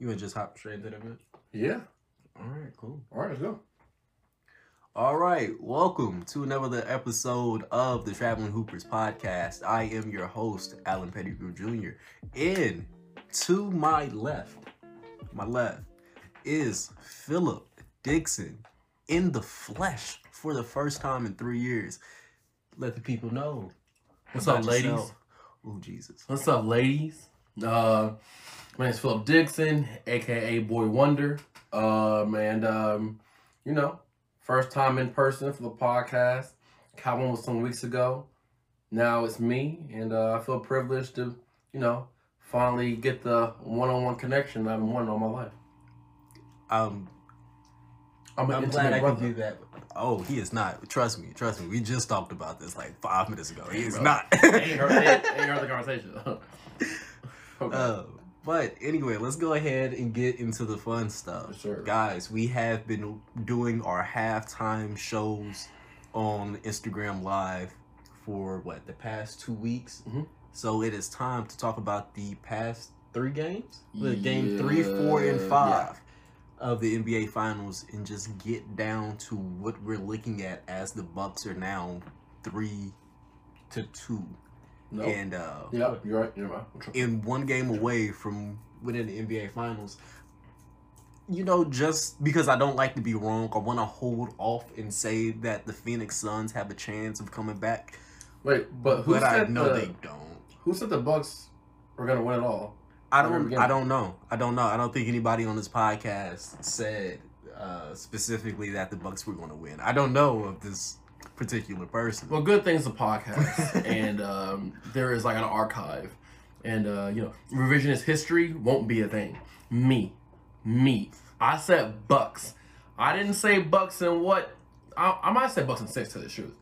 You want to just hop straight into the bit? Yeah. All right, cool. All right, let's go. All right, welcome to another episode of the Traveling Hoopers podcast. I am your host, Alan Pettigrew Jr. And to my left, my left, is Philip Dixon in the flesh for the first time in three years. Let the people know. What's up, ladies? yourself. Oh, Jesus. What's up, ladies? Uh, my name's Philip Dixon, aka Boy Wonder. Um, and um, you know, first time in person for the podcast. Calvin was some weeks ago. Now it's me, and uh, I feel privileged to, you know, finally get the one-on-one connection I've been wanting all my life. Um, I'm, I'm glad I brother. can do that. Oh, he is not. Trust me, trust me. We just talked about this like five minutes ago. He is Bro. not. ain't, heard, ain't, ain't heard the conversation. okay. Uh, but anyway, let's go ahead and get into the fun stuff. Sure. Guys, we have been doing our halftime shows on Instagram Live for what, the past two weeks? Mhm. So it is time to talk about the past three games? The game three, four, and yeah. five of the NBA Finals and just get down to what we're looking at as the Bucks are now three to two. No. And uh yeah, you're right. You're right. In one game away from winning the NBA Finals. You know, just because I don't like to be wrong, I want to hold off and say that the Phoenix Suns have a chance of coming back, Wait, but who but I said know the, they don't. Who said the Bucks were gonna win it all? I don't. I don't know. I don't know. I don't think anybody on this podcast said uh, specifically that the Bucks were going to win. I don't know of this particular person. Well, good thing's a podcast, and um, there is like an archive, and uh, you know, revisionist history won't be a thing. Me, me, I said Bucks. I didn't say Bucks and what. I, I might have said Bucks and six to the truth.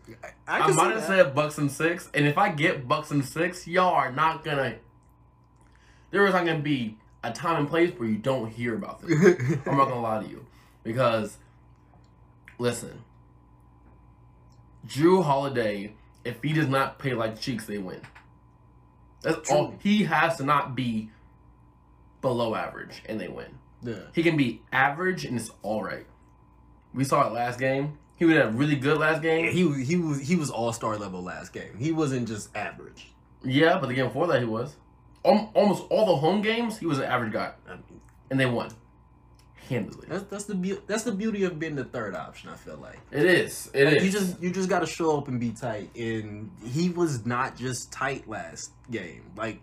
I, I, see might have said Bucks and six, and if I get Bucks and six, y'all are not gonna. There is not gonna be a time and place where you don't hear about this. I'm not gonna lie to you, because listen, Jrue Holiday, if he does not play like cheeks, they win. That's all. He has to not be below average, and they win. yeah. He can be average, and it's all right. We saw it last game. He would a really good last game. He was- he was he was all star level last game. He wasn't just average. Yeah, but the game before that he was. Almost all the home games, he was an average guy, and they won handily. that's that's the beau- that's the beauty of being the third option. I feel like. It is. It Like, is. You just you just gotta show up and be tight. And he was not just tight last game. Like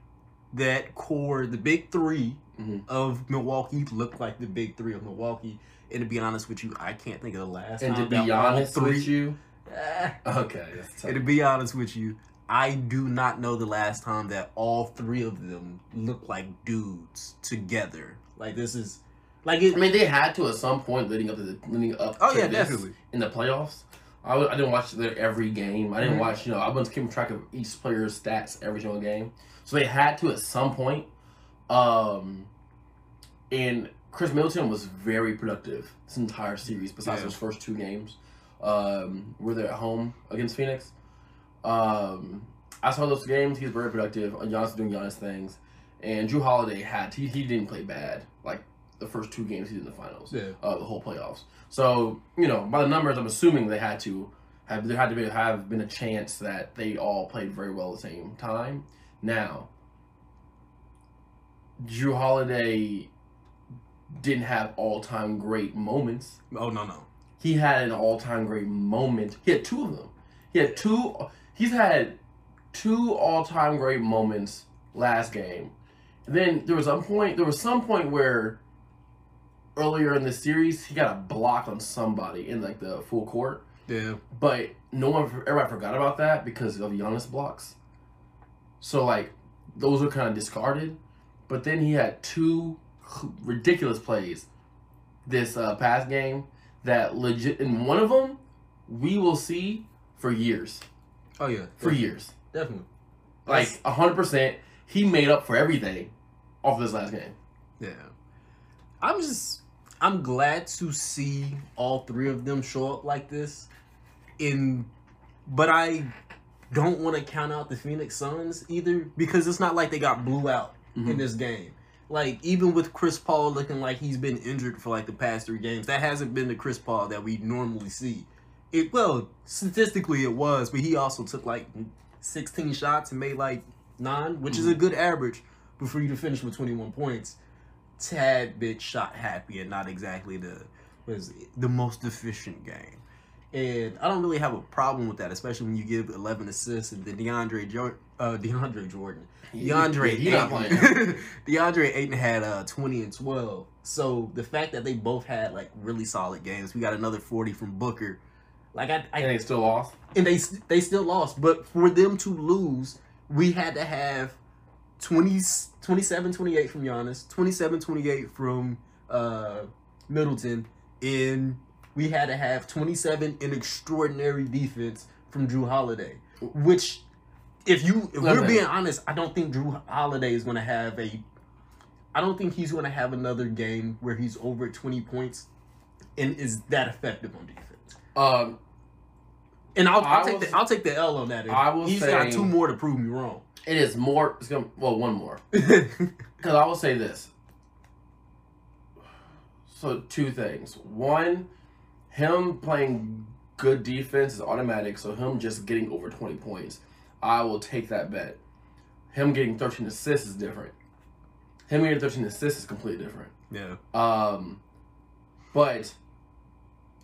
that core, the big 3 Mhm. of Milwaukee looked like the big three of Milwaukee. And to be honest with you, I can't think of the last and to be honest with you, okay, and to be honest with you, I do not know the last time that all three of them look like dudes together. Like this is like it. I mean, they had to at some point leading up to the leading up. Oh, to yeah, definitely. in the playoffs. I, w- I didn't watch their every game. I didn't Mhm. watch. You know, I wasn't keeping track of each player's stats every single game. So they had to at some point. Um, and Khris Middleton was very productive this entire series. Besides Yeah. those first two games, um, where they're at home against Phoenix. Um, I saw those games. He was very productive. Uh, Giannis was doing Giannis things, and Jrue Holiday had he, he didn't play bad the first two games he did in the finals Yeah. uh, the whole playoffs. So you know, by the numbers, I'm assuming they had to have there had to be have been a chance that they all played very well at the same time. Now, Jrue Holiday didn't have all time great moments. Oh no no. He had an all time great moment. He had two of them. He had two. He's had two all time great moments last game. And then there was some point. There was some point where earlier in the series he got a block on somebody in like the full court, Yeah. but no one, everybody forgot about that because of Giannis blocks. So like those were kind of discarded. But then he had two ridiculous plays this uh, past game that legit, and one of them we will see for years, Oh yeah. for years, Definitely. like hundred percent. He made up for everything off this last game. Yeah. I'm just I'm glad to see all three of them show up like this. In but I don't want to count out the Phoenix Suns either because it's not like they got blew out in Mhm. this game. like even with Chris Paul looking like he's been injured for like the past three games, that hasn't been the Chris Paul that we normally see. It well, statistically it was, but he also took like 16 shots and made like nine, which is a good average. But for you to finish with 21 points, tad bit shot happy and not exactly the was the most efficient game. And I don't really have a problem with that, especially when you give 11 assists and then DeAndre jo- uh, DeAndre Jordan. DeAndre not. Ayton, DeAndre Ayton had uh 20 and 12. So the fact that they both had like really solid games, we got another 40 from Booker. Like I, I And they still lost. and they they still lost, but for them to lose, we had to have 20 27 28 from Giannis, 27 28 from uh Middleton, and we had to have 27 in extraordinary defense from Jrue Holiday, which if you if we're being honest, I don't think Jrue Holiday is going to have a I don't think he's going to have another game where he's over 20 points and is that effective on defense. Um, And I'll, I'll take will the I'll take the L on that. I will He's say- got two more to prove me wrong. It is more. It's gonna well one more because I will say this. So two things. One, him playing good defense is automatic. So him just getting over twenty points, I will take that bet. Him getting thirteen assists is different. Him getting thirteen assists is completely different. yeah. Um, but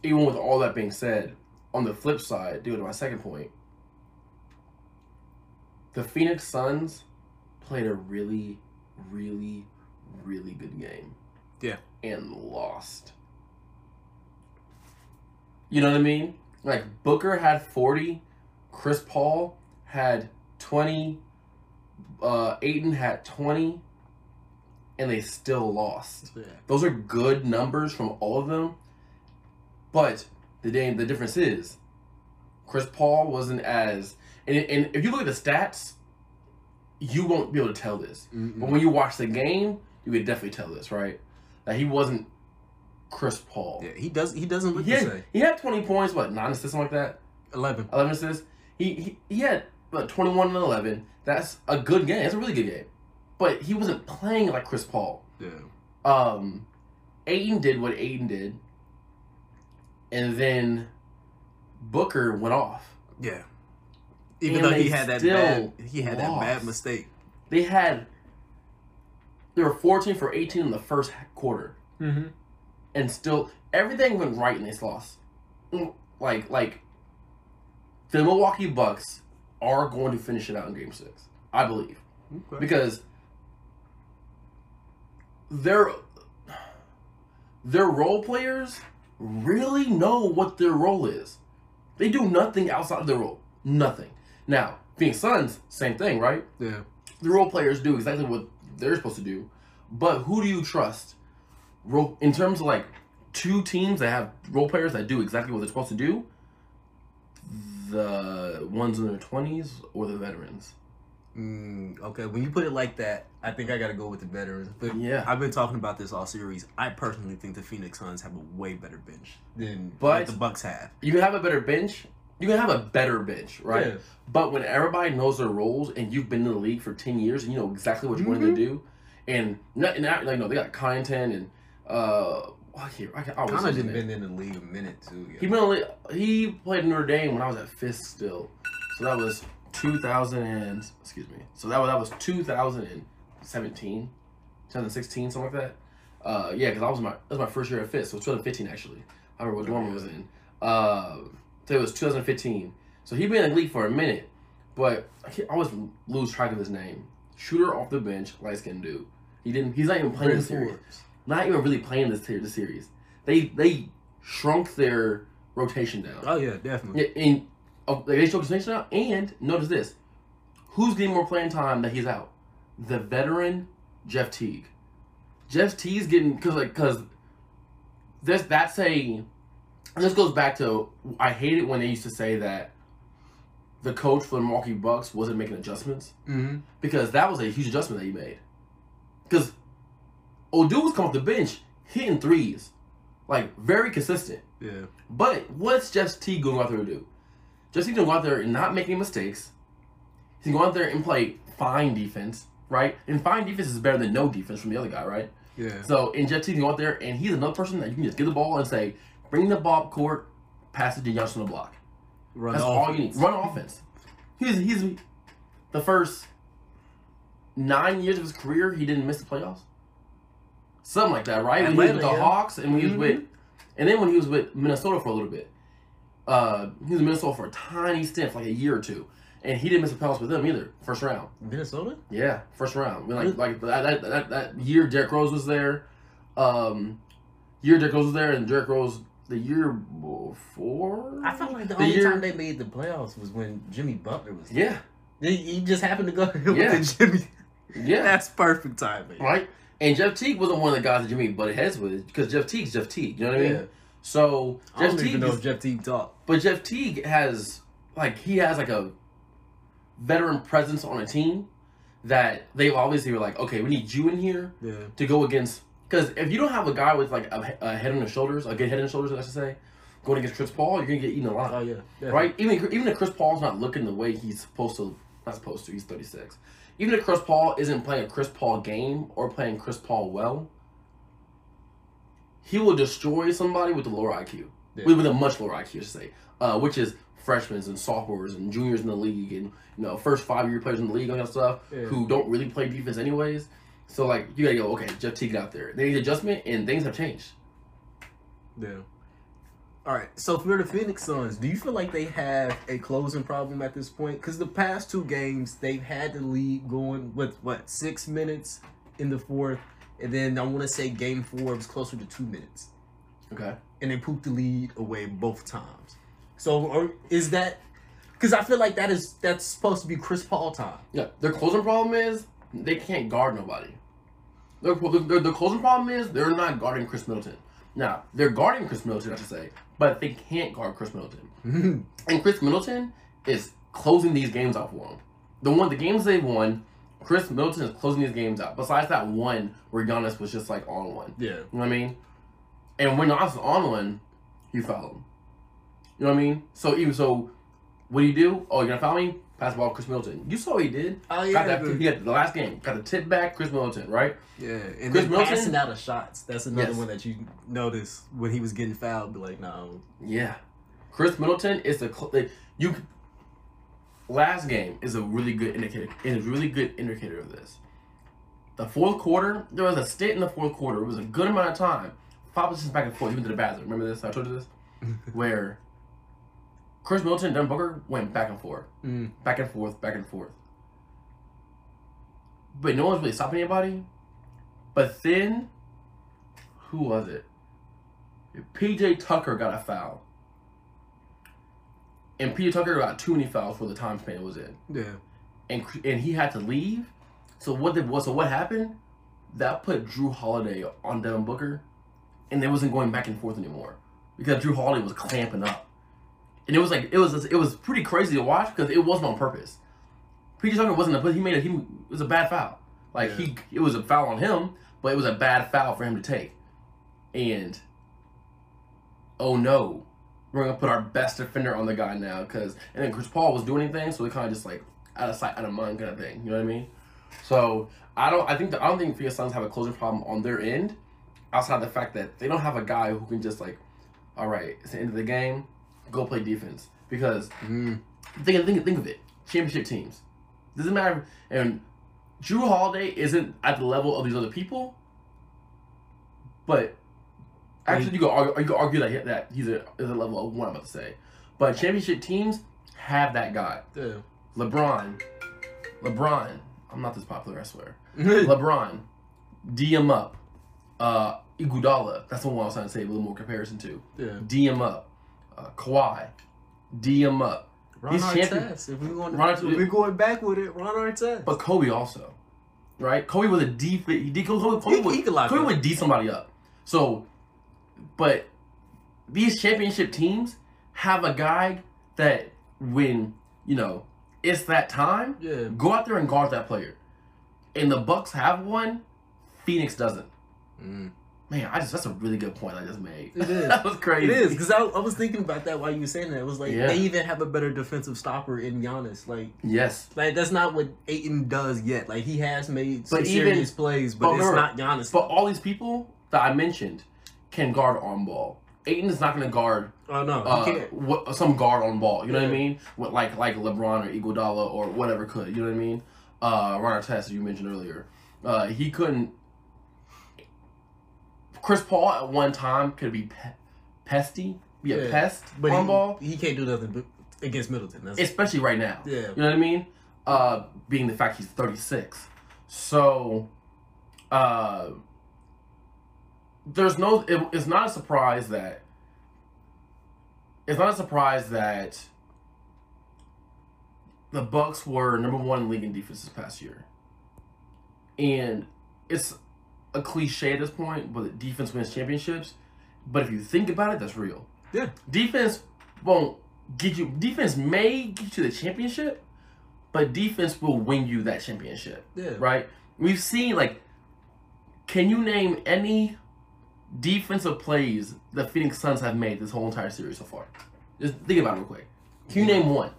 even with all that being said, on the flip side, due to my second point, the Phoenix Suns played a really, really, really good game. Yeah. And lost. You know what I mean? Like Booker had 40, Chris Paul had 20, uh Ayton had 20, and they still lost. Those are good numbers from all of them. But the game, the difference is, Chris Paul wasn't as and, and if you look at the stats, you won't be able to tell this. Mm-mm. But when you watch the game, you could definitely tell this, right? That he wasn't Chris Paul. Yeah, he does. He doesn't look He the had, same. he had 20 points, what, nine assists, something like that? Eleven. 11 assists. He, he, he had what, 21 and 11. That's a good game. That's a really good game. But he wasn't playing like Chris Paul. Yeah. Um, Ayton did what Ayton did, and then Booker went off. Yeah. Even though he had that still bad, he had that bad mistake. They had they were 14 for 18 in the first quarter, Mm-hmm. and still everything went right in this lost. Mm, Like like the Milwaukee Bucks are going to finish it out in Game Six, I believe. Okay. because their their role players really know what their role is. They do nothing outside of their role. Nothing. Now, being Suns, same thing, right? Yeah. The role players do exactly what they're supposed to do. But who do you trust? Role in terms of like two teams that have role players that do exactly what they're supposed to do. The ones in their twenties or the veterans. Mm, okay. When you put it like that, I think I got to go with the veterans. But Yeah. I've been talking about this all series. I personally think the Phoenix Suns have a way better bench than But- what the Bucks have. you have a better bench. You can have a better bench, right? Yeah. But when everybody knows their roles and you've been in the league for ten years and you know exactly what you're Mm-hmm. to do, and not, not like no, they got Connaughton and uh, I can't, I can't, I always Connor lose his didn't name. been in the league a minute too. He been only, he played in Notre Dame when I was at Fisk still, so that was two thousand and excuse me, so that was that was two thousand and seventeen, 2016, something like that. Uh, yeah, because I was my that was my first year at Fisk, so it was 2015 actually. I remember what dorm I was in. Uh, so it was 2015. So he been in the league for a minute, but I, always lose track of his name. Shooter off the bench, light skinned dude. He didn't. He's not even playing this series. Not even really playing this this series. They they shrunk their rotation down. Oh yeah, definitely. Yeah, and uh, they shrunk the rotation down. And notice this: who's getting more playing time that he's out? The veteran Jeff Teague. Jeff Teague's getting because like because this that's a and this goes back to I hate it when they used to say that the coach for the Milwaukee Bucks wasn't making adjustments Mm-hmm. because that was a huge adjustment that he made. Because Odoo was coming off the bench hitting threes, like very consistent. Yeah. But what's Jeff T going out there to do? Jeff T going go out there and not making mistakes. He's going out there and play fine defense, right? And fine defense is better than no defense from the other guy, right? Yeah. So in Jeff Teague can go out there and he's another person that you can just get the ball and say, bring the ball up court, pass it to Johnson on the block. Run That's all you need. Run offense. He's he's the first nine years of his career he didn't miss the playoffs. Something like that, right? When he was with the yeah. Hawks and when he was Mhm. with and then when he was with Minnesota for a little bit. Uh he was in Minnesota for a tiny stint, like a year or two. And he didn't miss the playoffs with them either, first round. Minnesota? Yeah, first round. When, like Really? like that, that, that, that year Derrick Rose was there. Um year Derrick Rose was there and Derrick Rose the year before I felt like the, The only year- time they made the playoffs was when Jimmy Butler was. Yeah. He, he just happened to go with Yeah. the Jimmy. Yeah. That's perfect timing. Right? And Jeff Teague wasn't one of the guys that Jimmy butted heads with because Jeff Teague's Jeff Teague. You know what I mean? Yeah. So I Jeff don't Teague, even know is- if Jeff Teague talked. but Jeff Teague has like he has like a veteran presence on a team that they've obviously were like, okay, we need you in here Yeah. to go against. Because if you don't have a guy with like a, a head on his shoulders, a good head on his shoulders, I should say, going against Chris Paul, you're gonna get eaten alive. Oh yeah. yeah. right? Even even if Chris Paul's not looking the way he's supposed to, not supposed to. He's 36. Even if Chris Paul isn't playing a Chris Paul game or playing Chris Paul well, he will destroy somebody with a lower IQ, Yeah. with, with a much lower IQ, I should say, uh, which is freshmen and sophomores and juniors in the league and you know first five year players in the league and that stuff Yeah. who don't really play defense anyways. So like you gotta go, okay, Jeff Teague out there. They need adjustment and things have changed. Yeah. All right. So for the Phoenix Suns, do you feel like they have a closing problem at this point? Because the past two games, they've had the lead going with what six minutes in the fourth, and then I want to say game four was closer to two minutes, Okay. and they pooped the lead away both times. So or is that? Because I feel like that is that's supposed to be Chris Paul time. Yeah, their closing problem is they can't guard nobody. Their, their, their closing problem is they're not guarding Khris Middleton. Now, they're guarding Khris Middleton, I should say, but they can't guard Khris Middleton. And Khris Middleton is closing these games out for them. The one, the games they've won, Khris Middleton is closing these games out. Besides that one where Giannis was just like on one. yeah. You know what I mean? And when Giannis is on one, you foul him. You know what I mean? So even so, what do you do? Oh, you're gonna foul me? Pass ball, Khris Middleton. You saw what he did. Oh yeah. Got that. He got the last game. Got the tip back, Khris Middleton, right? Yeah, and Chris then Middleton- passing out of shots. That's another Yes. one that you notice when he was getting fouled. Be like, no. Yeah. Khris Middleton is the the- you. Last game is a really good indicator. Is a really good indicator of this. The fourth quarter, there was a stint in the fourth quarter. It was a good amount of time. Five positions back and forth. Even to the bathroom. Remember this? I told you this. Where Khris Middleton and Devin Booker went back and forth, Mm. back and forth, back and forth. But no one's really stopping anybody. But then, who was it? PJ Tucker got a foul. And PJ Tucker got too many fouls for the time span it was in. Yeah. And and he had to leave. So what did what so what happened? That put Jrue Holiday on Devin Booker, and they wasn't going back and forth anymore because Jrue Holiday was clamping up, and it was like it was it was pretty crazy to watch because it wasn't on purpose. PJ Tucker wasn't a he made a he it was a bad foul. Like he it was a foul on him, but it was a bad foul for him to take. And oh no, we're gonna put our best defender on the guy now because and then Chris Paul was doing anything, so we kind of just like out of sight, out of mind kind of thing. You know what I mean? So I don't. I think the, I don't think Phoenix Suns have a closing problem on their end, outside the fact that they don't have a guy who can just like, all right, it's the end of the game, go play defense. Because Mm. think think think of it, championship teams doesn't matter. And Jrue Holiday isn't at the level of these other people, but actually you could argue, you could argue that he, that he's a, is a level of one. I'm about to say, but championship teams have that guy. Yeah. LeBron, LeBron. I'm not this popular, I swear. LeBron, D him up. Uh, Iguodala. That's the one I was trying to say a little more comparison to. yeah. D him up. Uh, Kawhi, D him up. Ron He's champion- Artest. If we going, Ron if Artest- we going back with it, Ron Artest. But Kobe also, right? Kobe was a D. He did Kobe, Kobe, He- would, he could Kobe would D somebody up. So, but these championship teams have a guy that when you know it's that time, yeah. go out there and guard that player. And the Bucks have one, Phoenix doesn't. Mm. Man, I just that's a really good point I just made. It is. that was crazy. It is because I, I was thinking about that while you were saying that. It was like Yeah. they even have a better defensive stopper in Giannis. Like, Yes. like that's not what Ayton does yet. Like he has made some But even- serious plays, but, but it's remember- not Giannis. But all these people that I mentioned can guard on ball. Ayton is not going to guard oh no, uh, what, some guard on ball. You know what I mean? What like like LeBron or Iguodala or whatever could. You know what I mean? Uh, Ron Artest, as you mentioned earlier, uh, he couldn't. Chris Paul at one time could be pe- pesty, be a Yeah. pest But on he, ball, he can't do nothing against Middleton. Especially right now. yeah. You know what I mean? Uh, being the fact he's 36. So, uh, there's no, it, it's not a surprise that, it's not a surprise that the Bucks were number one in league in defense this past year. And it's a cliche at this point, but defense wins championships. But if you think about it, that's real. Yeah. Defense won't get you, defense may get you the championship, but defense will win you that championship Yeah. right? We've seen like, can you name any defensive plays the Phoenix Suns have made this whole entire series so far? Just think about it real quick. Can you name one?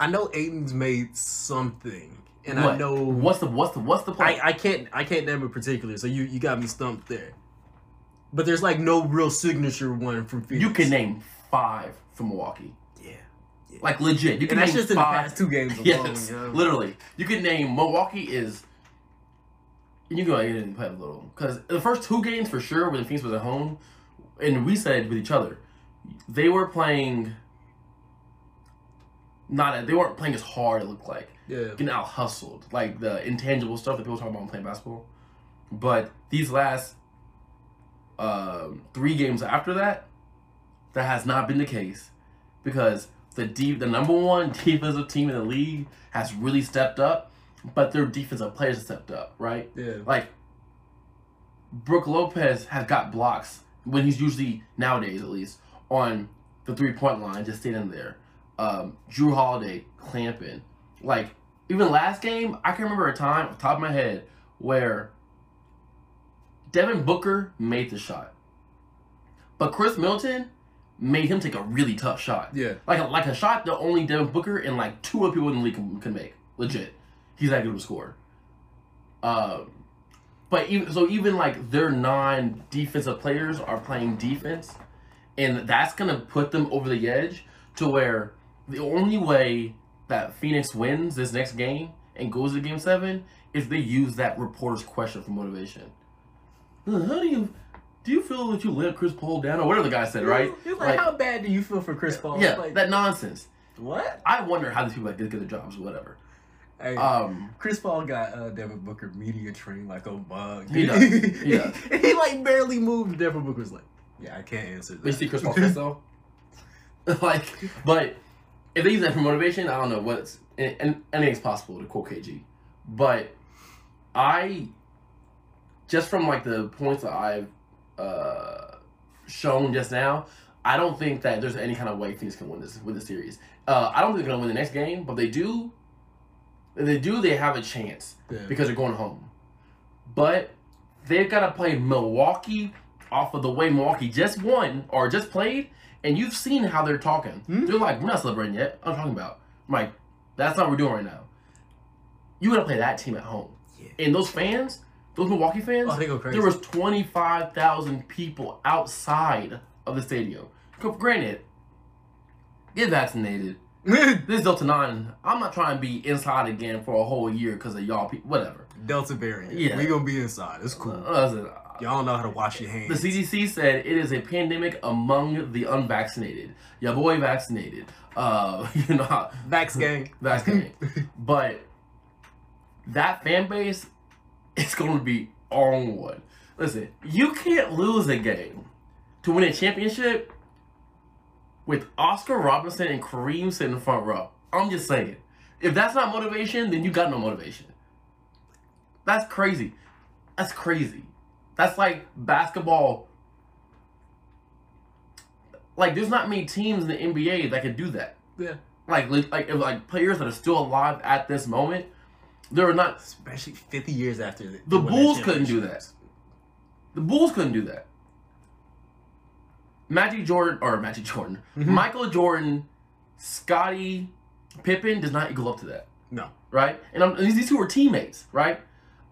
I know Ayton's made something, and I What? know what's the what's the what's the play? I, I can't I can't name a particular. So you you got me stumped there. But there's like no real signature one from Phoenix. you can name five from Milwaukee, yeah. like legit. You can And that's name just in the five. past two games alone. Yes, you know? literally. You can name Milwaukee is. You can go ahead and play a little because the first two games for sure when the Phoenix was at home, and we said with each other, they were playing. Not they weren't playing as hard. It looked like Yeah. getting out hustled, like the intangible stuff that people talk about when playing basketball. But these last um, three games after that, that has not been the case because the deep, the number one defensive team in the league has really stepped up, but their defensive players have stepped up, right? Yeah. Like Brooke Lopez has got blocks when he's usually nowadays at least on the three point line, just standing there. Um, Jrue Holiday clamping. Like even last game, I can remember a time off the top of my head where Devin Booker made the shot, but Chris Milton made him take a really tough shot. Yeah. Like a, like a shot that only Devin Booker and like two other people in the league can, can make. Legit, he's that good of a scorer. Um, but even so, even like their non-defensive players are playing defense, and that's gonna put them over the edge to where the only way that Phoenix wins this next game and goes to Game Seven is they use that reporter's question for motivation. How do you do you feel that you let Chris Paul down or whatever the guy said, right? It's like, how bad do you feel for Chris Paul? yeah, Like, that nonsense. what? I wonder how these people like, get their jobs or whatever. Hey, Um, Chris Paul got uh, Devin Booker media trained like a bug. He does. He does. he like barely moved. Devin Booker's like, yeah, I can't answer that. but you see Chris Paul though, like, but if they use that for motivation, I don't know what's and, and anything's possible to quote KG, but I just from like the points that I've uh, shown just now, I don't think that there's any kind of way Phoenix can win this win the series. Uh, I don't think they're gonna win the next game, but they do. They do, they have a chance Yeah. because they're going home. But they've got to play Milwaukee off of the way Milwaukee just won or just played, and you've seen how they're talking. Hmm? They're like, we're not celebrating yet. I'm talking about. I'm like, that's not what we're doing right now. You got to play that team at home. Yeah. And those fans, those Milwaukee fans, Oh, they go crazy. there was 25,000 people outside of the stadium. For granted, get vaccinated. This is Delta 9. I'm not trying to be inside again for a whole year because of y'all people. Whatever. Delta variant. Yeah. we gonna be inside. It's cool. Uh, listen, Y'all know how to wash your hands. the. CDC said it is a pandemic among the unvaccinated. Your boy vaccinated. Uh, you know, how- Vax gang. vaccinated. but that fan base is going to be on one. Listen, you can't lose a game to win a championship with Oscar Robinson and Kareem sitting in the front row. I'm just saying. If that's not motivation, then you got no motivation. That's crazy. That's crazy. That's like basketball. Like, there's not many teams in the NBA that can do that. Yeah. Like, like, if, like players that are still alive at this moment, there are not. Especially 50 years after the, The they won that Bulls couldn't do that. The Bulls couldn't do that. Magic Jordan or Magic Jordan, Mhm. Michael Jordan, Scottie Pippen does not equal up to that, No. right? And, I'm, and these two were teammates, right?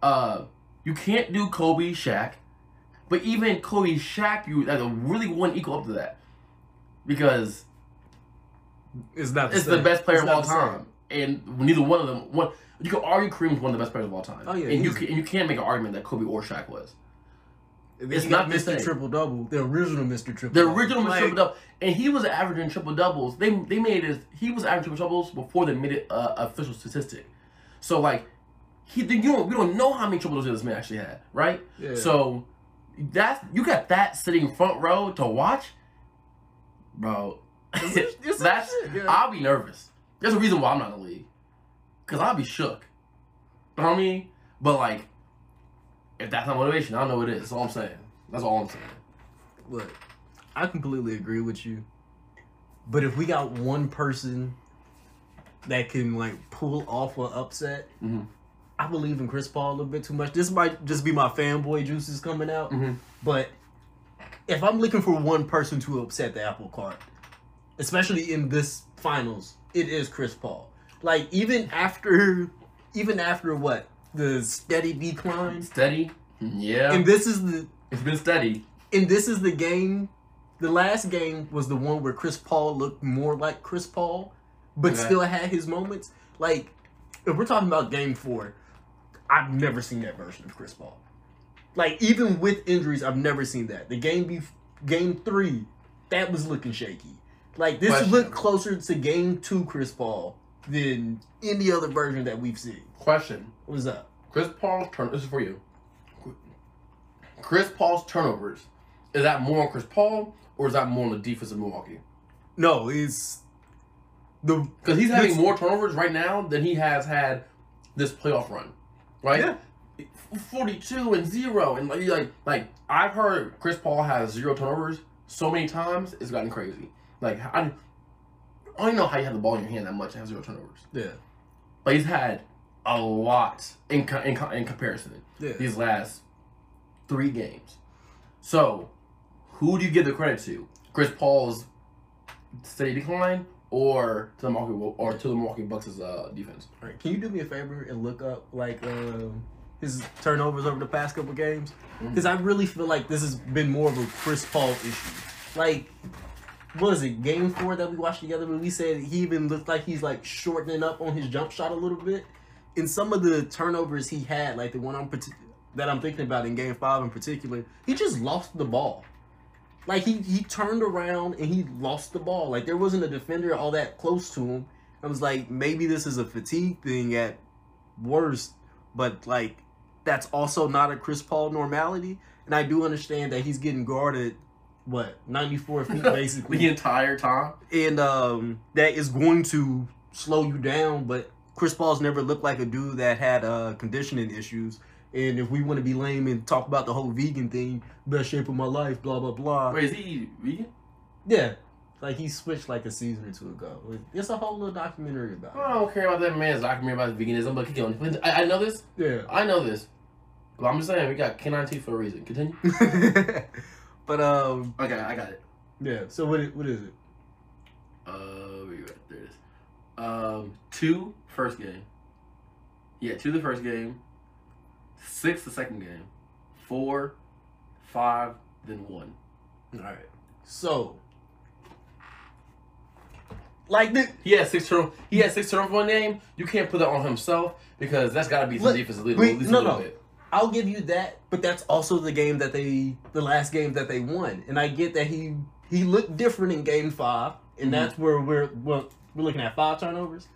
Uh, you can't do Kobe, Shaq, but even Kobe, Shaq, you that really wouldn't equal up to that because It's not. The it's same. the best player It's of all the same. time, and neither one of them. One you can argue Kareem's one of the best players of all time. Oh, yeah, and you can, and you can't make an argument that Kobe or Shaq was. It's not got the Mr. Triple Double, the original Mr. Triple. The original Mr. Like, triple double, and he was averaging triple doubles. They they made his he was averaging triple doubles before they made it uh, official statistic. So like he you don't we don't know how many triple doubles this man actually had, right? Yeah. So that's you got that sitting front row to watch, bro. That's yeah. I'll be nervous. There's a reason why I'm not in the league, cause I'll be shook. You know what I mean? But like, if that's not motivation, I don't know what it is. That's all I'm saying. That's all I'm saying. Look, I completely agree with you. But if we got one person that can like pull off an upset, Mhm. I believe in Chris Paul a little bit too much. This might just be my fanboy juices coming out. Mhm. But if I'm looking for one person to upset the apple cart, especially in this finals, it is Chris Paul. Like even after even after what? The steady decline. Steady, yeah. And this is the It's been steady. and this is the game. The last game was the one where Chris Paul looked more like Chris Paul, but Okay. still had his moments. Like, if we're talking about game four, I've never seen that version of Chris Paul. Like, even with injuries, I've never seen that. The game be game three, that was looking shaky. Like this Question. looked closer to game two Chris Paul than any other version that we've seen. Question: What's up? Chris Paul's turn. This is for you. Chris Paul's turnovers. Is that more on Chris Paul or is that more on the defense of Milwaukee? No, it's the Because he's having more turnovers right now than he has had this playoff run, right? Yeah. Forty-two and zero, and like, like, like I've heard Chris Paul has zero turnovers so many times, it's gotten crazy. Like I, I don't even know how you have the ball in your hand that much and have zero turnovers. yeah. But he's had a lot in co- in, co- in comparison Yeah. these last three games. So, who do you give the credit to? Chris Paul's steady decline, or to the Milwaukee or to the Milwaukee Bucks' uh, defense? All right, can you do me a favor and look up like um, his turnovers over the past couple games? Because I really feel like this has been more of a Chris Paul issue. Like, what is it? Game four that we watched together, when we said he even looked like he's like shortening up on his jump shot a little bit. In some of the turnovers he had, like the one I'm that I'm thinking about in Game Five in particular, he just lost the ball. Like he he turned around and he lost the ball. Like there wasn't a defender all that close to him. I was like, maybe this is a fatigue thing at worst, but like that's also not a Chris Paul normality. And I do understand that he's getting guarded, what ninety four feet basically the entire time. and um, that is going to slow you down. But Chris Paul's never looked like a dude that had uh, conditioning issues. And if we want to be lame and talk about the whole vegan thing, best shape of my life, blah blah blah. Wait, is he vegan? Yeah. Like he switched like a season or two ago. It's a whole little documentary about I don't care about that man's documentary about veganism, but keep going. I, I know this. Yeah, I know this. But I'm just saying, we got canine teeth for a reason. Continue. But um Okay, I got it. yeah, so what what is it? Uh, where you at? There it is. Um, two first game. Yeah, two the first game. Six the second game. Four, five, then one. Alright. So like the, He had six turn. He had six turnovers one game. You can't put that on himself because that's got to be some Look, defensive lead. wait, at least no, a little no. bit. I'll give you that, but that's also the game that they the last game that they won. And I get that he he looked different in game 5, and Mhm. that's where we're well, we're looking at five turnovers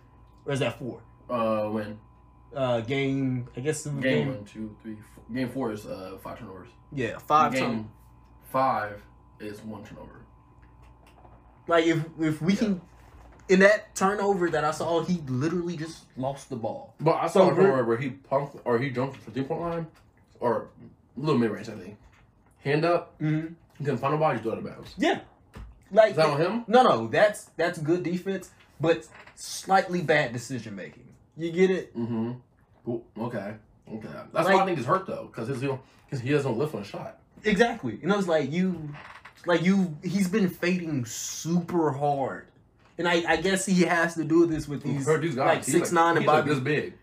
or is that four? Uh, when Uh game I guess game, game, one, two, three, four. Game four is uh five turnovers. yeah, five game turnovers. five is one turnover. Like if if we can in that turnover that I saw, he literally just lost the ball. But I So saw a turnover where he punked or he jumped to the three point line or a little mid range, I think. Hand up, Mm-hmm. he couldn't find nobody, he threw it out of bounds. Yeah, like Is that on him? no, no, that's that's good defense, but slightly bad decision making. You get it? Mm-hmm. Cool. Okay. Okay. That's Like- why I think it's hurt though, because his because he doesn't lift on a shot. Exactly. And I was like, you, like you, he's been fading super hard, and I, I guess he has to do this with these Heard these guys, like he's six nine and he's like Bobby. this big.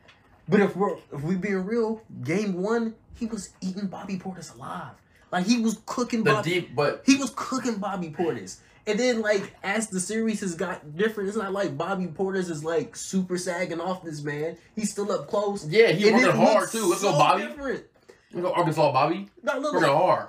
But if we're if we being real, game one, he was eating Bobby Portis alive. Like he was cooking The Bobby. deep, but he was cooking Bobby Portis. And then like as the series has got different, it's not like Bobby Portis is like super sagging off this man. He's still up close. yeah, And it working hard too. Let's go, Bobby. different. Let's go, Arkansas, Bobby. No, look, Working look, hard.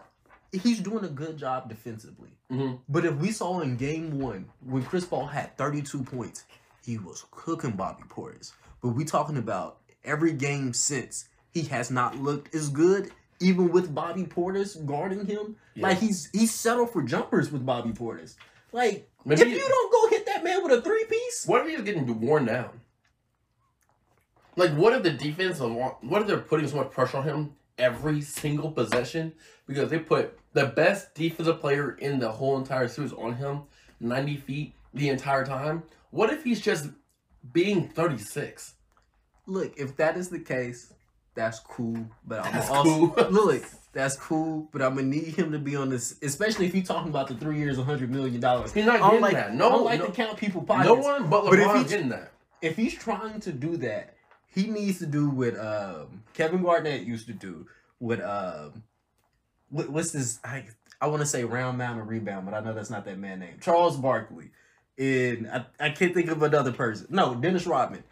he's doing a good job defensively. hmm But if we saw in game one when Chris Paul had 32 points, he was cooking Bobby Portis. But we talking about every game since he has not looked as good, even with Bobby Portis guarding him. Like he's he's settled for jumpers with Bobby Portis. Like Maybe if it- you don't go hit that man with a three piece, What if he's getting worn down? Like, what if the defense, what if they're putting so much pressure on him every single possession? Because they put the best defensive player in the whole entire series on him, 90 feet the entire time. What if he's just being 36? look, if that is the case, that's cool. But I'm That's also cool. look, that's cool. But I'm gonna need him to be on this, especially if you're talking about the three years, hundred million dollars. He's not getting like that. No, I don't like no, to count people pockets. no one but But if LeBron's getting that. if he's trying to do that, he needs to do what um, Kevin Garnett used to do. With um, what, what's this? I I want to say round mound and rebound, but I know that's not that man name. Charles Barkley, and I, I can't think of another person. No, Dennis Rodman.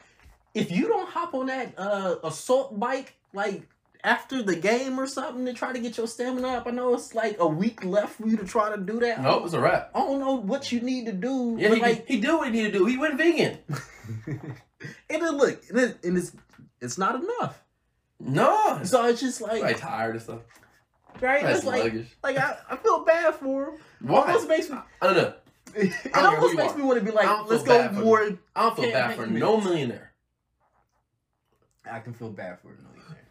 If you don't hop on that uh, assault bike like after the game or something to try to get your stamina up, I know it's like a week left for you to try to do that. No, it's a wrap. I don't know what you need to do. Yeah, but he, like he did what he needed to do. He went vegan. and then look, and, it, and it's it's not enough. No, So it's just like like tired and stuff. right. That's It's like sluggish. like I, I feel bad for him. Why? Almost makes me. I don't know. It care who almost makes are. me want to be like, let's go more. I don't feel bad for no millionaire. I can feel bad for a millionaire.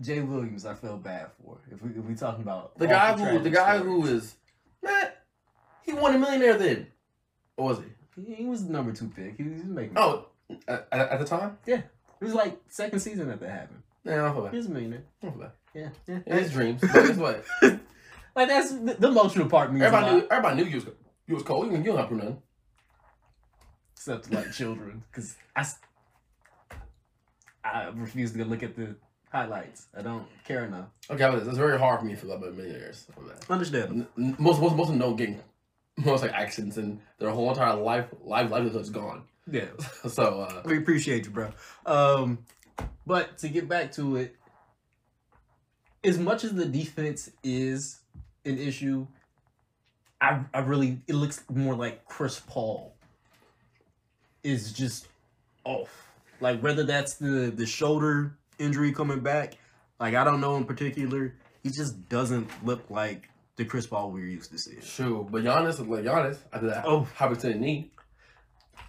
Jay Williams, I feel bad for. If we if we talking about The guy who the guy stories. who is man, he won a millionaire then. Or was he? he, he was the number two pick. He was making. Oh, at, at the time? Yeah, it was like second season that that happened. Yeah, I don't feel He bad. was a millionaire. I feel bad. Yeah, yeah. His dreams. But guess what? like that's the, the emotional part means Everybody knew everybody knew you was you was cold. You, you don't have nothing. except like children, because I, I refuse to look at the highlights. I don't care enough. Okay, but it's very hard for me to feel about millionaires. I. Understand? N- n- Most most most of them don't get most like accidents and their whole entire life life livelihood's gone. Yeah. So uh We appreciate you, bro. Um, but to get back to it, as much as the defense is an issue, I I really it looks more like Chris Paul is just off. Like whether that's the the shoulder injury coming back, like I don't know in particular. He just doesn't look like the Chris Paul we're used to seeing. Sure, But Giannis like Giannis after that Oh. hyperextended knee.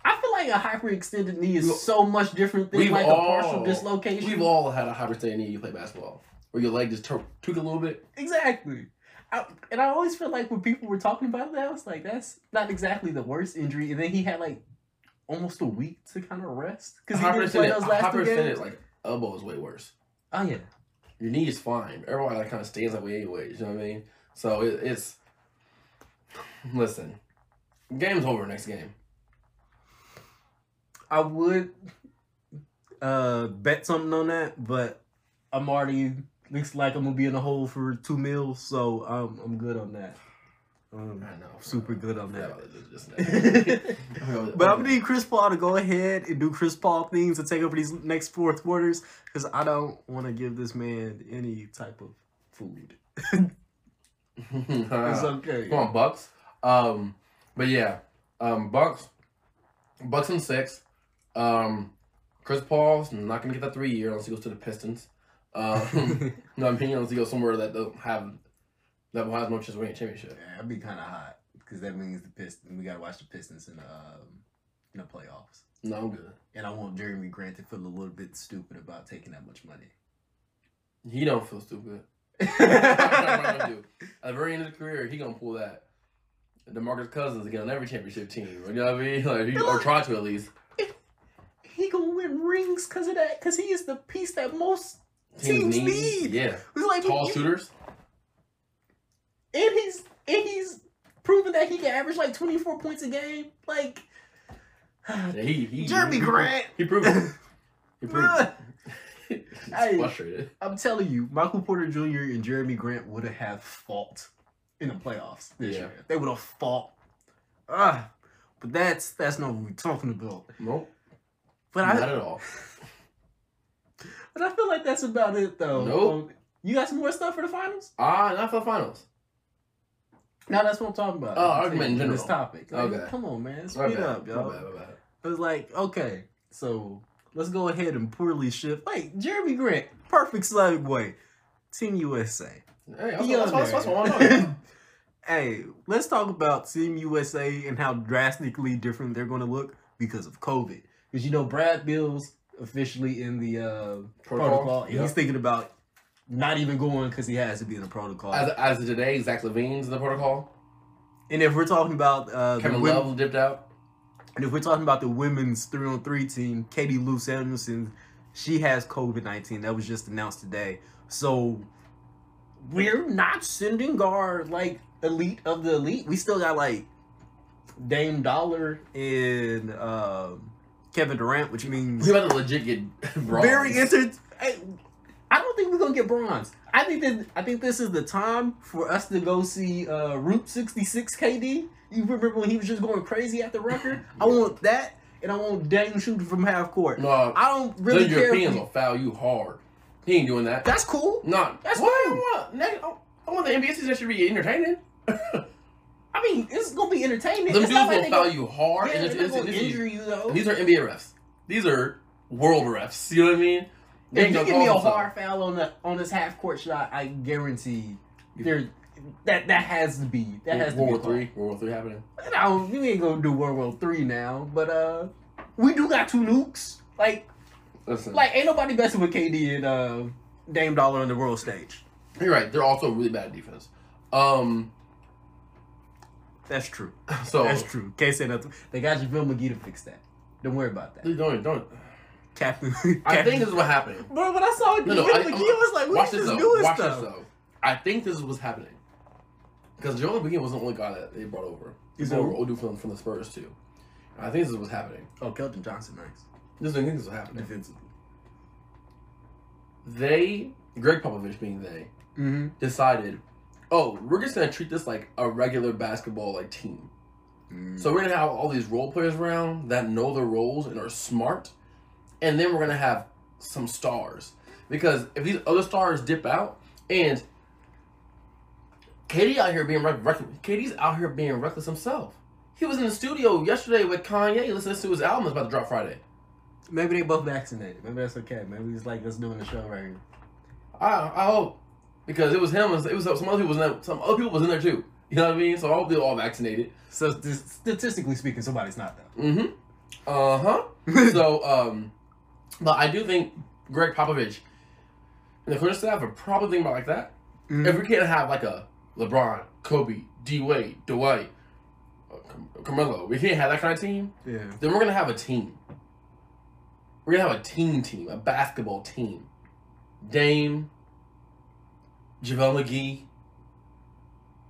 I feel like a hyperextended knee is We- so much different than we've like a partial dislocation. We've all had a hyperextended knee you play basketball. Where your leg just tur- tweak a little bit. Exactly. I, and I always feel like when people were talking about that, I was like, that's not exactly the worst injury. And then he had like almost a week to kind of rest because he didn't play those last two games. like elbow is way worse. oh yeah, Your knee is fine. Everyone like kind of stays that way anyways. You know what I mean? So it, it's listen. Game's over next game. I would uh bet something on that, but I'm already looks like I'm gonna be in the hole for two mils, so um, I'm good on that. Um, I know. super good on that. But I'm gonna need Chris Paul to go ahead and do Chris Paul things and take over these next fourth quarters because I don't want to give this man any type of food. It's okay. Come on, Bucks. Um, but yeah, um, Bucks, Bucks and six. Um, Chris Paul's not gonna get that three year unless he goes to the Pistons. Um, no, I mean unless he goes somewhere that don't have that will have no chance of winning a championship. Yeah, that'd be kind of hot because that means the Pistons. We gotta watch the Pistons in the um, in the playoffs, No, I'm good. and I want Jerami Grant to feel a little bit stupid about taking that much money. He don't feel stupid. At the very end of the career, he gonna pull that. DeMarcus Cousins to get on every championship team. You know what I mean? Like, he, or try to at least. he gonna win rings because of that. Because he is the piece that most Teams teams need. need. Yeah. It's like Tall you- shooters. And he's and he's proven that he can average like 24 points a game. Like Yeah, he, he, Jerami he, Grant. He proved it. He proved it. He's Hey. frustrated. I'm telling you, Michael Porter Jr. and Jerami Grant would have fought in the playoffs this Yeah. year. They would have fought. Ah, but that's that's not what we're talking about. Nope. But not I at all. but I feel like that's about it though. Nope. Um, you got some more stuff for the finals? Ah, not for the finals. No, that's what I'm talking about. Oh, argument in This topic. Like, Okay. Come on, man. Speed bad, up, y'all. bad, my bad. It was like, okay, so let's go ahead and poorly shift. Like Jerami Grant, perfect segue. Team USA. Hey, that's, what- that's, that's what I know. hey, let's talk about Team USA and how drastically different they're going to look because of COVID. Because you know Brad Beal's officially in the uh, protocol. Protocol, and yeah. He's thinking about not even going because he has to be in the protocol. As, as of today, Zach LaVine's in the protocol. and if we're talking about uh, the Kevin women, Love dipped out. and if we're talking about the women's three on three team, Katie Lou Samuelson, she has COVID nineteen. That was just announced today. So we're not sending our like elite of the elite. We still got like Dame Dollar and um, Kevin Durant, which means We about to legit get bronze. very inter. Hey, I don't think we're gonna get bronze. I think that I think this is the time for us to go see uh, Route 66 KD. You remember when he was just going crazy at the record? I want that, and I want Dame shooting from half court. No, I don't really the care. Europeans will foul you hard. He ain't doing that. that's cool. Not. That's what fine. I want. I want the NBA season should be entertaining. I mean, it's gonna be entertaining. Them It's dudes not like will they foul you hard. Yeah, and it's, it's, gonna it's- injure you though. these are NBA refs. These are world refs. You know what I mean? If you give me a hard foul on the on this half court shot, I guarantee there that that has to be that has to World be War. Three. World War Three happening. No, we ain't gonna do World War Three now, but uh, we do got two nukes. Like, Listen, like ain't nobody messing with KD and uh, Dame Dollar on the world stage. you're right. They're also really bad at defense. Um. That's true. So That's true. Can't say nothing. They got JaVale McGee to fix that. Don't worry about that. Don't don't. Captain. I think this is what happened. Bro, but I saw No, no. I, McGee I'm- was like, we watch just this doing stuff. this though. I think this is what's happening. Because Joel McGee wasn't the only guy that they brought over. He's over who? Odoo from, from the Spurs too. I think this is what's happening. Oh, Keldon Johnson, nice. This is, I think this is what's happening. Defensively. They, Gregg Popovich being they, Mm-hmm. decided, oh, we're just gonna treat this like a regular basketball like team. So we're gonna have all these role players around that know their roles and are smart, and then we're gonna have some stars. Because if these other stars dip out, and KD out here being reck- reck- KD's out here being reckless himself. He was in the studio yesterday with Kanye listening to his album that's about to drop Friday. Maybe they both vaccinated. Maybe that's okay. Maybe it's like us doing the show right here. I I hope because it was him. It was some other people was in there. Some other people was in there too. You know what I mean? So I hope they're all vaccinated. So st- statistically speaking, somebody's not though. Mm-hmm. Uh huh. so, um, but I do think Gregg Popovich and the coaching staff are probably thinking about like that. Mhm. If we can't have like a LeBron, Kobe, D Wade, Dwight, uh, Cam- Carmelo, we can't have that kind of team. Yeah. Then we're gonna have a team. We're gonna have a team team, a basketball team. Dame, JaVale McGee,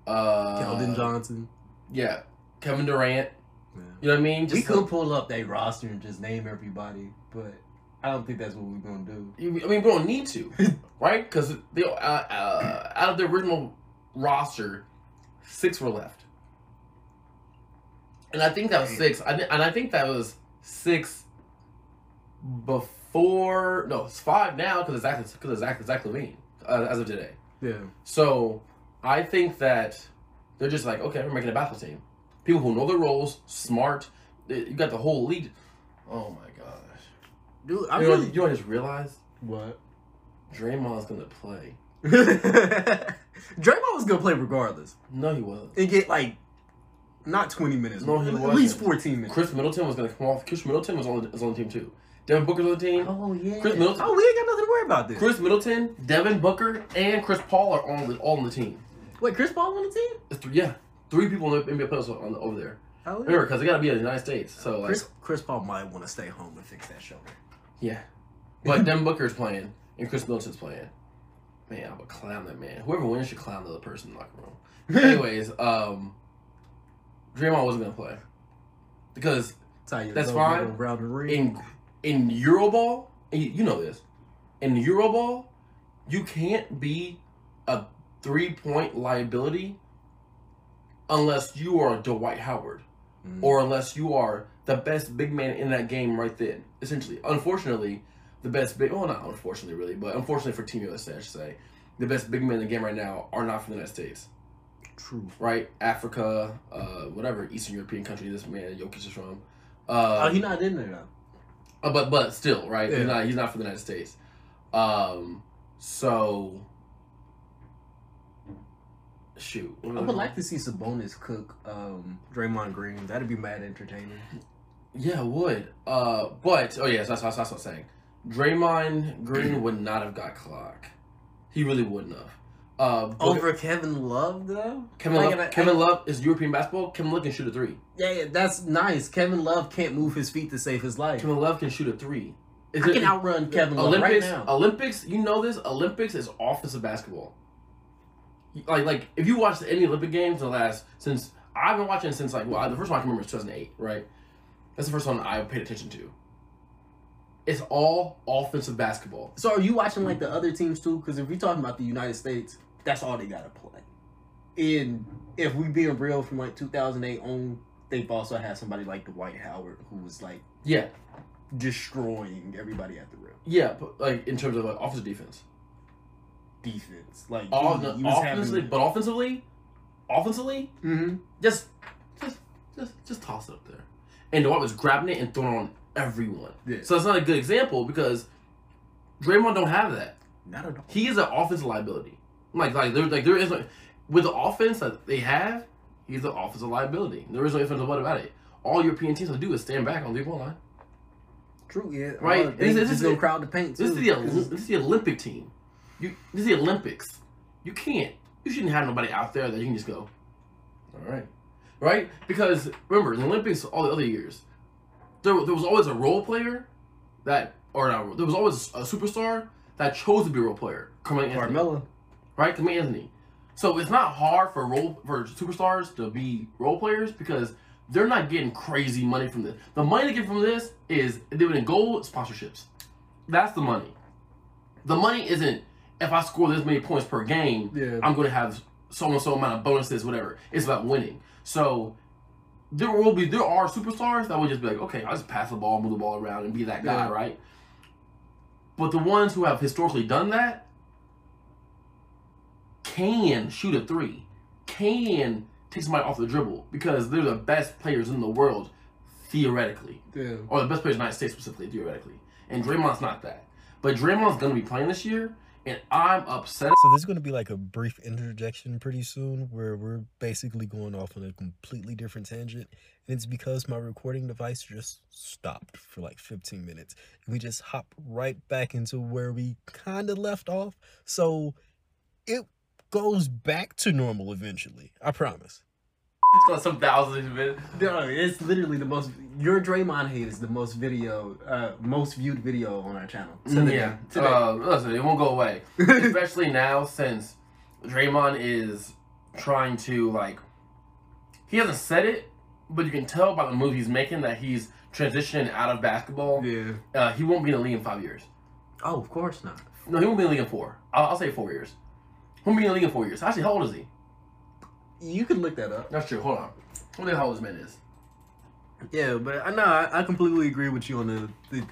uh, Keldon Johnson. yeah, Kevin Durant. Yeah. You know what I mean? we Just could pull up that roster and just name everybody, but I don't think that's what we're gonna do. I mean, we don't need to, right? Because they uh, uh, out of the original roster, six were left, and I think that was six. I thi- and I think that was six before. No, it's five now because it's Zach because it's Zach, Zach LaVine uh, as of today. Yeah. So I think that they're just like, okay, we're making a basketball team. People who know their roles, smart. You got the whole league. Oh my! Dude, I you, know, really you know what I just realized? what? Draymond's gonna play. Draymond was gonna play regardless No, he wasn't. and get like not twenty minutes. No, he at wasn't. least fourteen minutes. Khris Middleton was gonna come off. Khris Middleton was on the, was on the team too. Devin Booker's on the team. Oh yeah. Khris Middleton- Oh, we ain't got nothing to worry about this. Khris Middleton, Devin Booker, and Chris Paul are on the all on the team. Wait, Chris Paul on the team? It's three, yeah, three people in the NBA players on the, over there. Oh, yeah. Remember, because they gotta be in the United States. So like, Chris Chris Paul might want to stay home and fix that shoulder. Yeah. But Devin Booker's playing and Khris Middleton's playing. Man, I would clown that man. Whoever wins should clown the other person in the locker room. Anyways, um, Draymond wasn't gonna play because That's fine. Around the in in Euroball, you know this, in Euroball, you can't be a three point liability unless you are Dwight Howard Mm. or unless you are the best big man in that game right then. Essentially, unfortunately, the best big well not unfortunately really, but unfortunately for Team USA, I should say, the best big men in the game right now are not from the United States. True. Right, Africa, uh, whatever Eastern European country this man Jokic is from. Oh, Uh, he's not in there though. uh, but but still, right? Yeah. He's not he's not from the United States. Um, so shoot. I would like to see Sabonis cook um, Draymond Green. That'd be mad entertaining. Yeah, it would. Uh, but oh yes, that's, that's, that's what I'm saying. Draymond Green would not have got clock. He really wouldn't have. Uh, Over Kevin Love though. Kevin Like, Love, I- Kevin Love is European basketball. Kevin Love can shoot a three. Yeah, yeah, that's nice. Kevin Love can't move his feet to save his life. Kevin Love can shoot a three. Is I it- can outrun Kevin Love right Olympics, now. Olympics, you know this. Olympics is offensive basketball. Like, like if you watch any Olympic games in the last since I've been watching since like well, the first one I can remember is 2008, right? That's the first one I paid attention to. It's all offensive basketball. So are you watching like the other teams too? Because if we're talking about the United States, that's all they gotta play. And if we being real from like 2008 on, they've also had somebody like Dwight Howard who was like Yeah, destroying everybody at the rim. yeah, but like in terms of like offensive defense, Defense, like all he, the, he was offensively, having. but offensively, offensively, hmm just, just, just, just toss it up there. And Dwight was grabbing it and throwing it on everyone. Yeah. So it's not a good example because Draymond don't have that. Not at all. He is an offensive liability. Like like there like there is like with the offense that they have, he's an offensive liability. There is no ifs and buts about it. All European teams will do is stand back on the point line. True, yeah. Right. They This is- just this gonna is- crowd the paint This is the 'cause- this is the Olympic team. You this is the Olympics. You can't. You shouldn't have nobody out there that you can just go. All right, right? Because remember the Olympics, all the other years, there there was always a role player that, or not, there was always a superstar that chose to be a role player. Carmelo Anthony, Carmelo. right? Carmelo Anthony. So it's not hard for role for superstars to be role players because they're not getting crazy money from this. The money they get from this is dividend gold sponsorships. That's the money. The money isn't if I score this many points per game, Yeah. I'm going to have so and so amount of bonuses, whatever. It's about winning. So there will be there are superstars that will just be like, okay, I'll just pass the ball, move the ball around, and be that guy, Yeah. right? But the ones who have historically done that can shoot a three, can take somebody off the dribble because they're the best players in the world, theoretically, Yeah. or the best players in the United States specifically, theoretically. And Draymond's not that. But Draymond's going to be playing this year, and I'm upset. So there's going to be like a brief interjection pretty soon where we're basically going off on a completely different tangent. And it's because my recording device just stopped for like 15 minutes. We just hop right back into where we kind of left off. So it goes back to normal eventually. I promise. It's got some thousands of. No, it's literally the most. Your Draymond hate is the most video, uh, most viewed video on our channel. Today. yeah. Today. Uh, listen, it won't go away. Especially now since Draymond is trying to like he hasn't said it, but you can tell by the move he's making that he's transitioning out of basketball. yeah. Uh, he won't be in the league in five years. Oh, of course not. No, he won't be in the league in four. I'll, I'll say four years. He won't be in the league in four years. Actually, how old is he? You could look that up. That's true. Hold on. What the hell this man is? Yeah, but I know I, I completely agree with you on the, the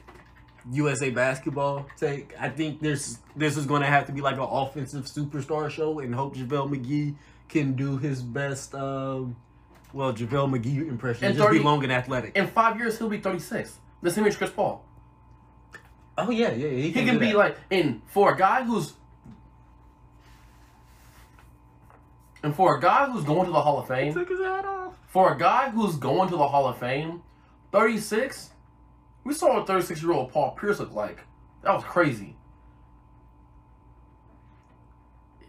USA basketball take. I think this this is going to have to be like an offensive superstar show, and hope JaVale McGee can do his best. Um, well, JaVale McGee impression, And just 30 be long and athletic. In five years, he'll be 36. The same age Chris Paul. oh yeah, yeah, he He can, can do be that. like, in for a guy who's, and for a guy who's going to the Hall of Fame, took his hat off. for a guy who's going to the Hall of Fame, 36, we saw what 36 year old Paul Pierce look like. That was crazy.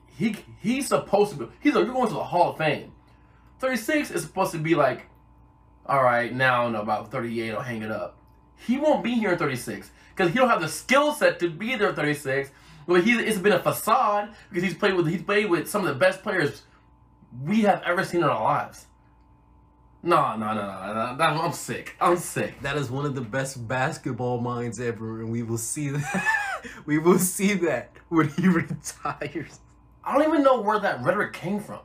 He he's supposed to be. He's like, you're going to the Hall of Fame. 36 is supposed to be like, all right, now I don't know about 38. I'll hang it up. He won't be here at 36 because he don't have the skill set to be there at 36, But he's it's been a facade because he's played with he's played with some of the best players we have ever seen in our lives. No, no, no, no, no, no, I'm sick. I'm sick. That is one of the best basketball minds ever, and we will see that. we will see that when he retires. I don't even know where that rhetoric came from.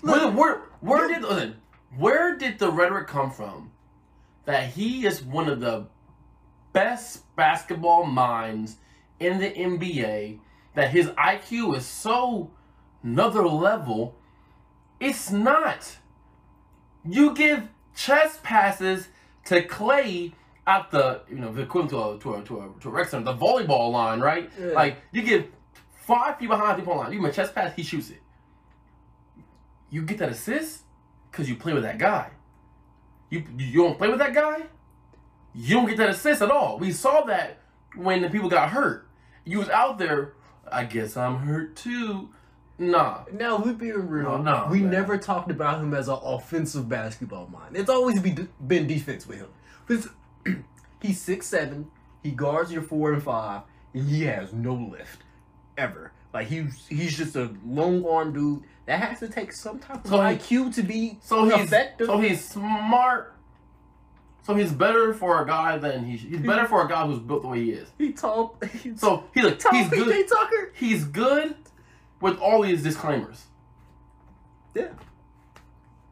Where, where, where did listen, where did the rhetoric come from that he is one of the best basketball minds in the NBA? That his IQ is so another level. It's not. You give chess passes to Klay at the you know the equivalent to a to a to a, to a rec center, the volleyball line, right? Yeah. Like you give five feet behind the people line. You give him a chess pass, he shoots it. You get that assist because you play with that guy. You you don't play with that guy, you don't get that assist at all. We saw that when the people got hurt. You was out there. I guess I'm hurt too. Nah. Now we being real. No, no, we man. never talked about him as an offensive basketball mind. It's always be, been defense with him. 'Cause he's six seven. He guards your four and five, and he has no lift ever. Like he's he's just a long arm dude that has to take some type of So he- IQ to be So he's effective. so he's smart. So he's better for a guy than he. He's better for a guy who's built the way he is. he tall. He's So he's like, tall. he's good. Tucker. He's good with all these disclaimers. Yeah,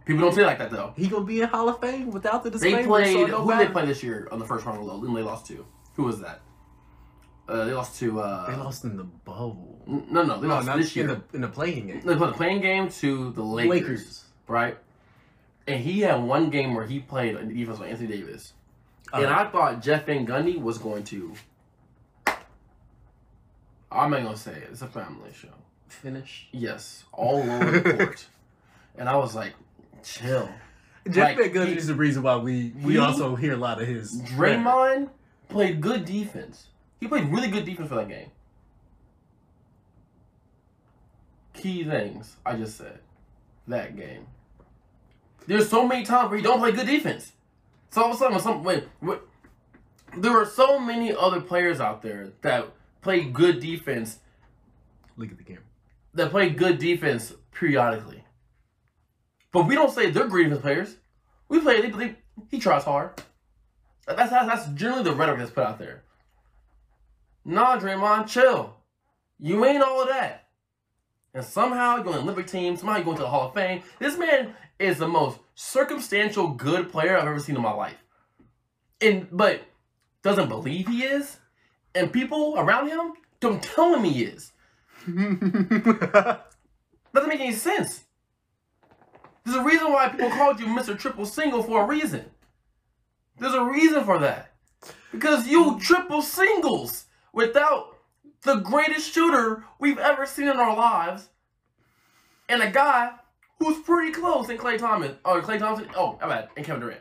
People don't say it like that though. he gonna be in Hall of Fame without the They played. so who did they matter. play this year on the first round of low? And they lost to. Who was that? Uh, they lost to. Uh, They lost in the bubble. n- No, no, they No, lost not this in year. the in the play-in game. They played the play-in game to the Lakers, Lakers. right? And he had one game where he played on defense with Anthony Davis. And Uh-huh. I thought Jeff Van Gundy was going to. I'm not gonna say it. It's a family show. Finish. Yes, all over the court. And I was like, chill. Jeff Like, Van Gundy he- is the reason why we we he- also hear a lot of his. Draymond played good defense. He played really good defense for that game. Key things I just said. That game. There's so many times where he don't play good defense. So all of a sudden, when some when, when there are so many other players out there that play good defense Look at the camera. That play good defense periodically. But we don't say they're defense players. We play. They, he tries hard. That's, that's that's generally the rhetoric that's put out there. Nah, Draymond, chill. You ain't all of that. And somehow you're on the Olympic team. Somehow you're going to the Hall of Fame. This man is the most circumstantial good player I've ever seen in my life. And but doesn't believe he is, and people around him don't tell him he is. Doesn't make any sense. There's a reason why people called you Mr. Triple Single for a reason. There's a reason for that. Because you triple singles without the greatest shooter we've ever seen in our lives and a guy who's pretty close in Klay Thomas. Oh, Klay Thompson. Oh, I'm bad. And Kevin Durant.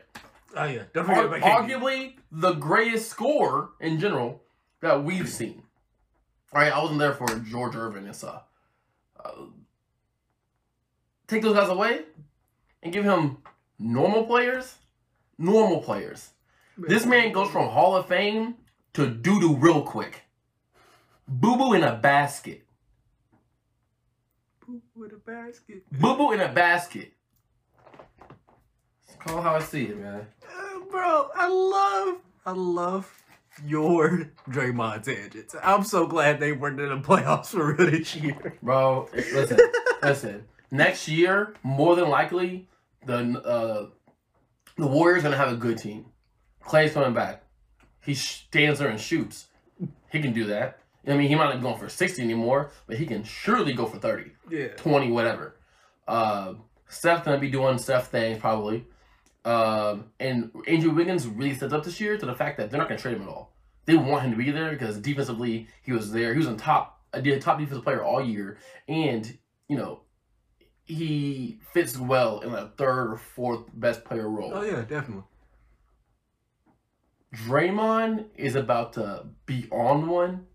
oh yeah, don't Ar- forget about KD. arguably the greatest scorer in general that we've seen. Right, I wasn't there for George Gervin It's stuff. Uh, take those guys away and give him normal players. Normal players. This man goes from Hall of Fame to doo doo real quick. Boo boo in a basket. with a basket. Boo boo in a basket. It's called how I see it, man. Uh, bro, I love, I love your Draymond tangents. I'm so glad they weren't in the playoffs for real this year. Bro, listen, listen. Next year, more than likely, the uh, the Warriors gonna have a good team. Klay's coming back. He stands there and shoots. He can do that. I mean, he might not be going for 60 anymore, but he can surely go for 30, Yeah. 20, whatever. Uh, Steph's gonna be doing Steph things probably. Um, and Andrew Wiggins really stepped up this year to the fact that they're not gonna trade him at all. They want him to be there because defensively he was there. He was on top, a top defensive player all year, and you know he fits well in a third or fourth best player role. Oh yeah, definitely. Draymond is about to be on one,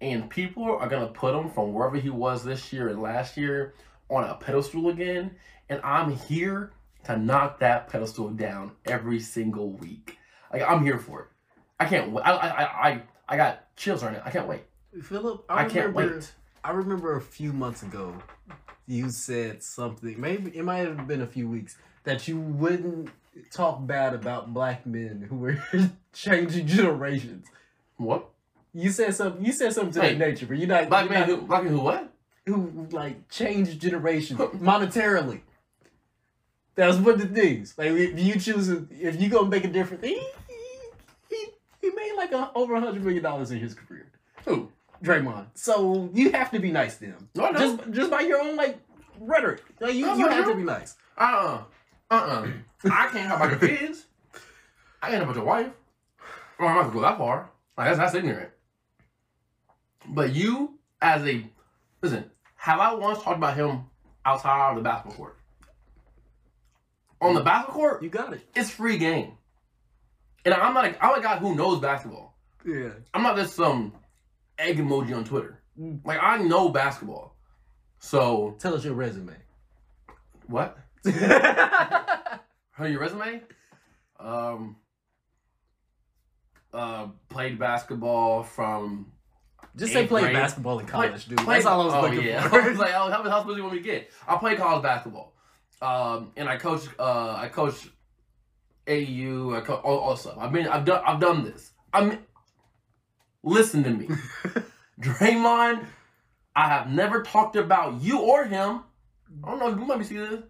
and people are gonna put him from wherever he was this year and last year on a pedestal again. And I'm here to knock that pedestal down every single week. Like I'm here for it. I can't wait. I I I I, I got chills right now. I can't wait. Philip, I, I, can't remember, wait. I remember a few months ago, you said something. Maybe it might have been a few weeks that you wouldn't talk bad about black men who were changing generations. What? You said something. You said something to Wait. that nature, but you're not. Black you're man not- who? Black who? What? who like changed generations monetarily. That was one of the things. Like if you choose, if you gonna make a difference, he, he, he, made like a, over a hundred million dollars in his career. Who? Draymond. So you have to be nice to him. No, don't. Just just by your own like rhetoric. Like you, No, you have to be nice. Uh uh-uh. uh. I can't help about your kids. I can't help about your wife. Well, I'm not gonna go that far. Like that's that's ignorant. But you, as a listen, have I once talked about him outside of the basketball court? On the basketball court, You got it. it's free game. And I'm not a, I'm a guy who knows basketball. Yeah. I'm not just some egg emoji on Twitter. Like I know basketball. So Tell us your resume. what? Just Her your resume? Um uh played basketball from just say Eighth play grade. basketball in play- college, dude. played- That's all I was oh, looking yeah. for. I was like, oh, how, how supposed you want me to get? I played college basketball. Um and I coach uh I coach AU, I co- all, all stuff. I mean I've done I've done this. I'm listen to me. Draymond, I have never talked about you or him. I don't know, you might be seeing this.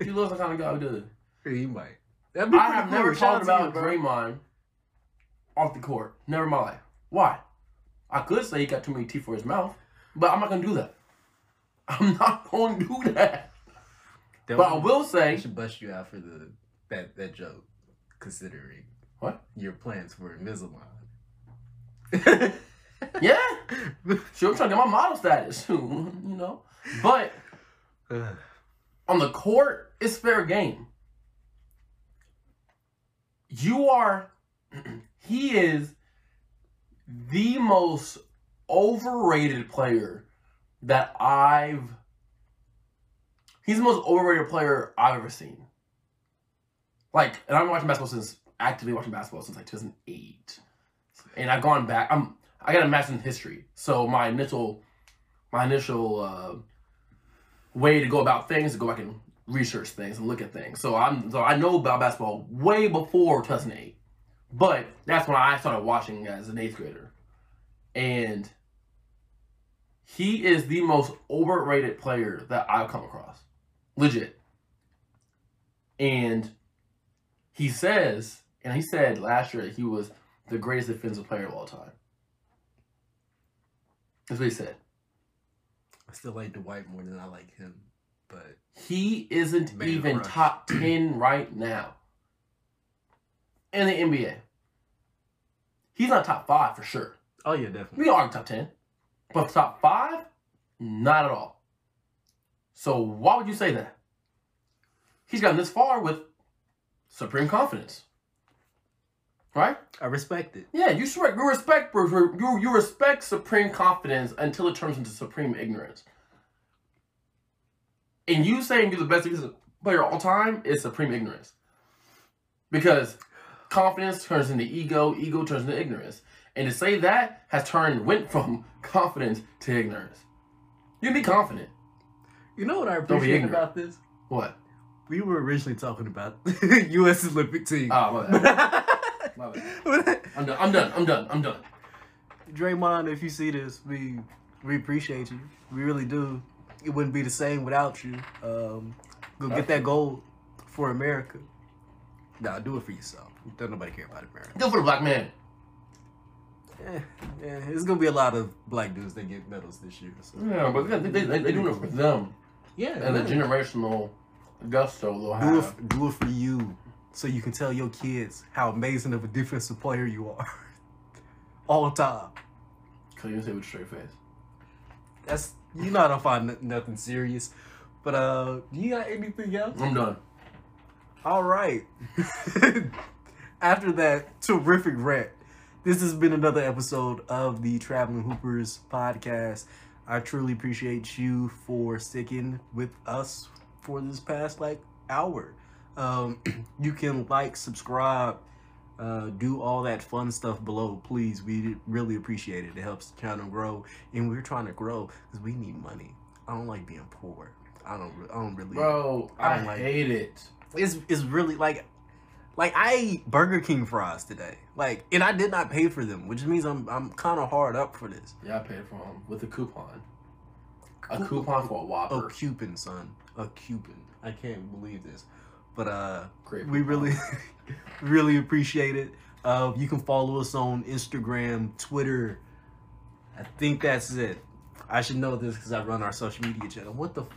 He looks the kind of guy who does it. he might. I have cool. never Shout talked you, about bro. Draymond off the court. Never in my life. Why? I could say he got too many teeth for his mouth, but I'm not gonna do that. I'm not gonna do that. That But I will I say, should bust you out for the that that joke, considering What? your plans for Invisalign. yeah, sure, I'm trying to get my model status, you know. But on the court, it's fair game. You are, he is the most overrated player that I've, he's the most overrated player I've ever seen. Like, and I've been watching basketball since, actively watching basketball since like 2008. And I've gone back, I'm, I got a master's in history. So my initial, my initial, uh, way to go about things to go back and research things and look at things. So I'm so I know about basketball way before 2008. But that's when I started watching as an eighth grader. And he is the most overrated player that I've come across. Legit. And he says, and he said last year that he was the greatest defensive player of all time. That's what he said. I still like Dwight more than I like him, but He isn't even top 10 right now in the NBA. He's not top five for sure. oh yeah, definitely. We are top 10. But top five, not at all. So why would you say that? He's gotten this far with supreme confidence. Right? I respect it. Yeah, you respect you respect you, you respect supreme confidence until it turns into supreme ignorance. And you saying you're the best player all time is supreme ignorance. Because confidence turns into ego, ego turns into ignorance. And to say that has turned went from confidence to ignorance. You can be confident. You know what I appreciate about this? What? We were originally talking about U.S. Olympic team. Ah, my bad. My bad. I'm done. I'm done. I'm done. I'm done. Draymond, if you see this, we we appreciate you. We really do. It wouldn't be the same without you. Um, go get that gold for America. Nah, do it for yourself. Don't nobody care about America. Good for the black man. Yeah, yeah, it's gonna be a lot of black dudes that get medals this year. So. Yeah, but they, they, they, they doing it for them. Yeah, and the yeah. generational gusto they'll do it, have. f- do it for you, so you can tell your kids how amazing of a defensive player you are, all the time. Cause you say with a straight face. That's you know I don't find n- nothing serious, but uh, do you got anything else? I'm done. All right. After that terrific rant, this has been another episode of the Traveling Hoopers podcast. I truly appreciate you for sticking with us for this past like hour. Um, you can like, subscribe, Uh, do all that fun stuff below, please. We really appreciate it. It helps the channel grow, and we're trying to grow because we need money. I don't like being poor. I don't. I don't really. Bro, I I, don't like- hate it. It's it's really like, like I ate Burger King fries today. Like, and I did not pay for them, which means I'm I'm kind of hard up for this. Yeah, I paid for them with a coupon. A coupon for a Whopper. A coupon, son. A coupon. I can't believe this, but uh. Great. we really really appreciate it uh, you can follow us on instagram twitter i think that's it i should know this because i run our social media channel what the f-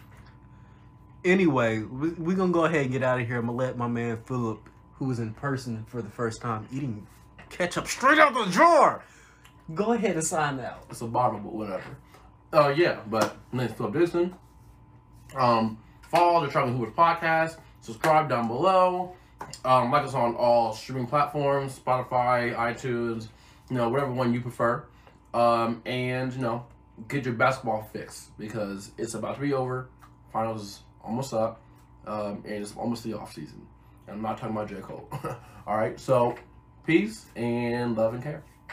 anyway we're we gonna go ahead and get out of here i'm gonna let my man philip who is in person for the first time eating ketchup straight out the jar go ahead and sign out It's a bottle, but whatever. Oh yeah, but name's Philip Dixon. Um, follow the Traveling Hoopers podcast. Subscribe down below. Um, like us on all streaming platforms: Spotify, iTunes, you know, whatever one you prefer. Um, and you know, get your basketball fix because it's about to be over. Finals is almost up, um, and it's almost the off season. I'm not talking about J Cole. all right, so peace and love and care.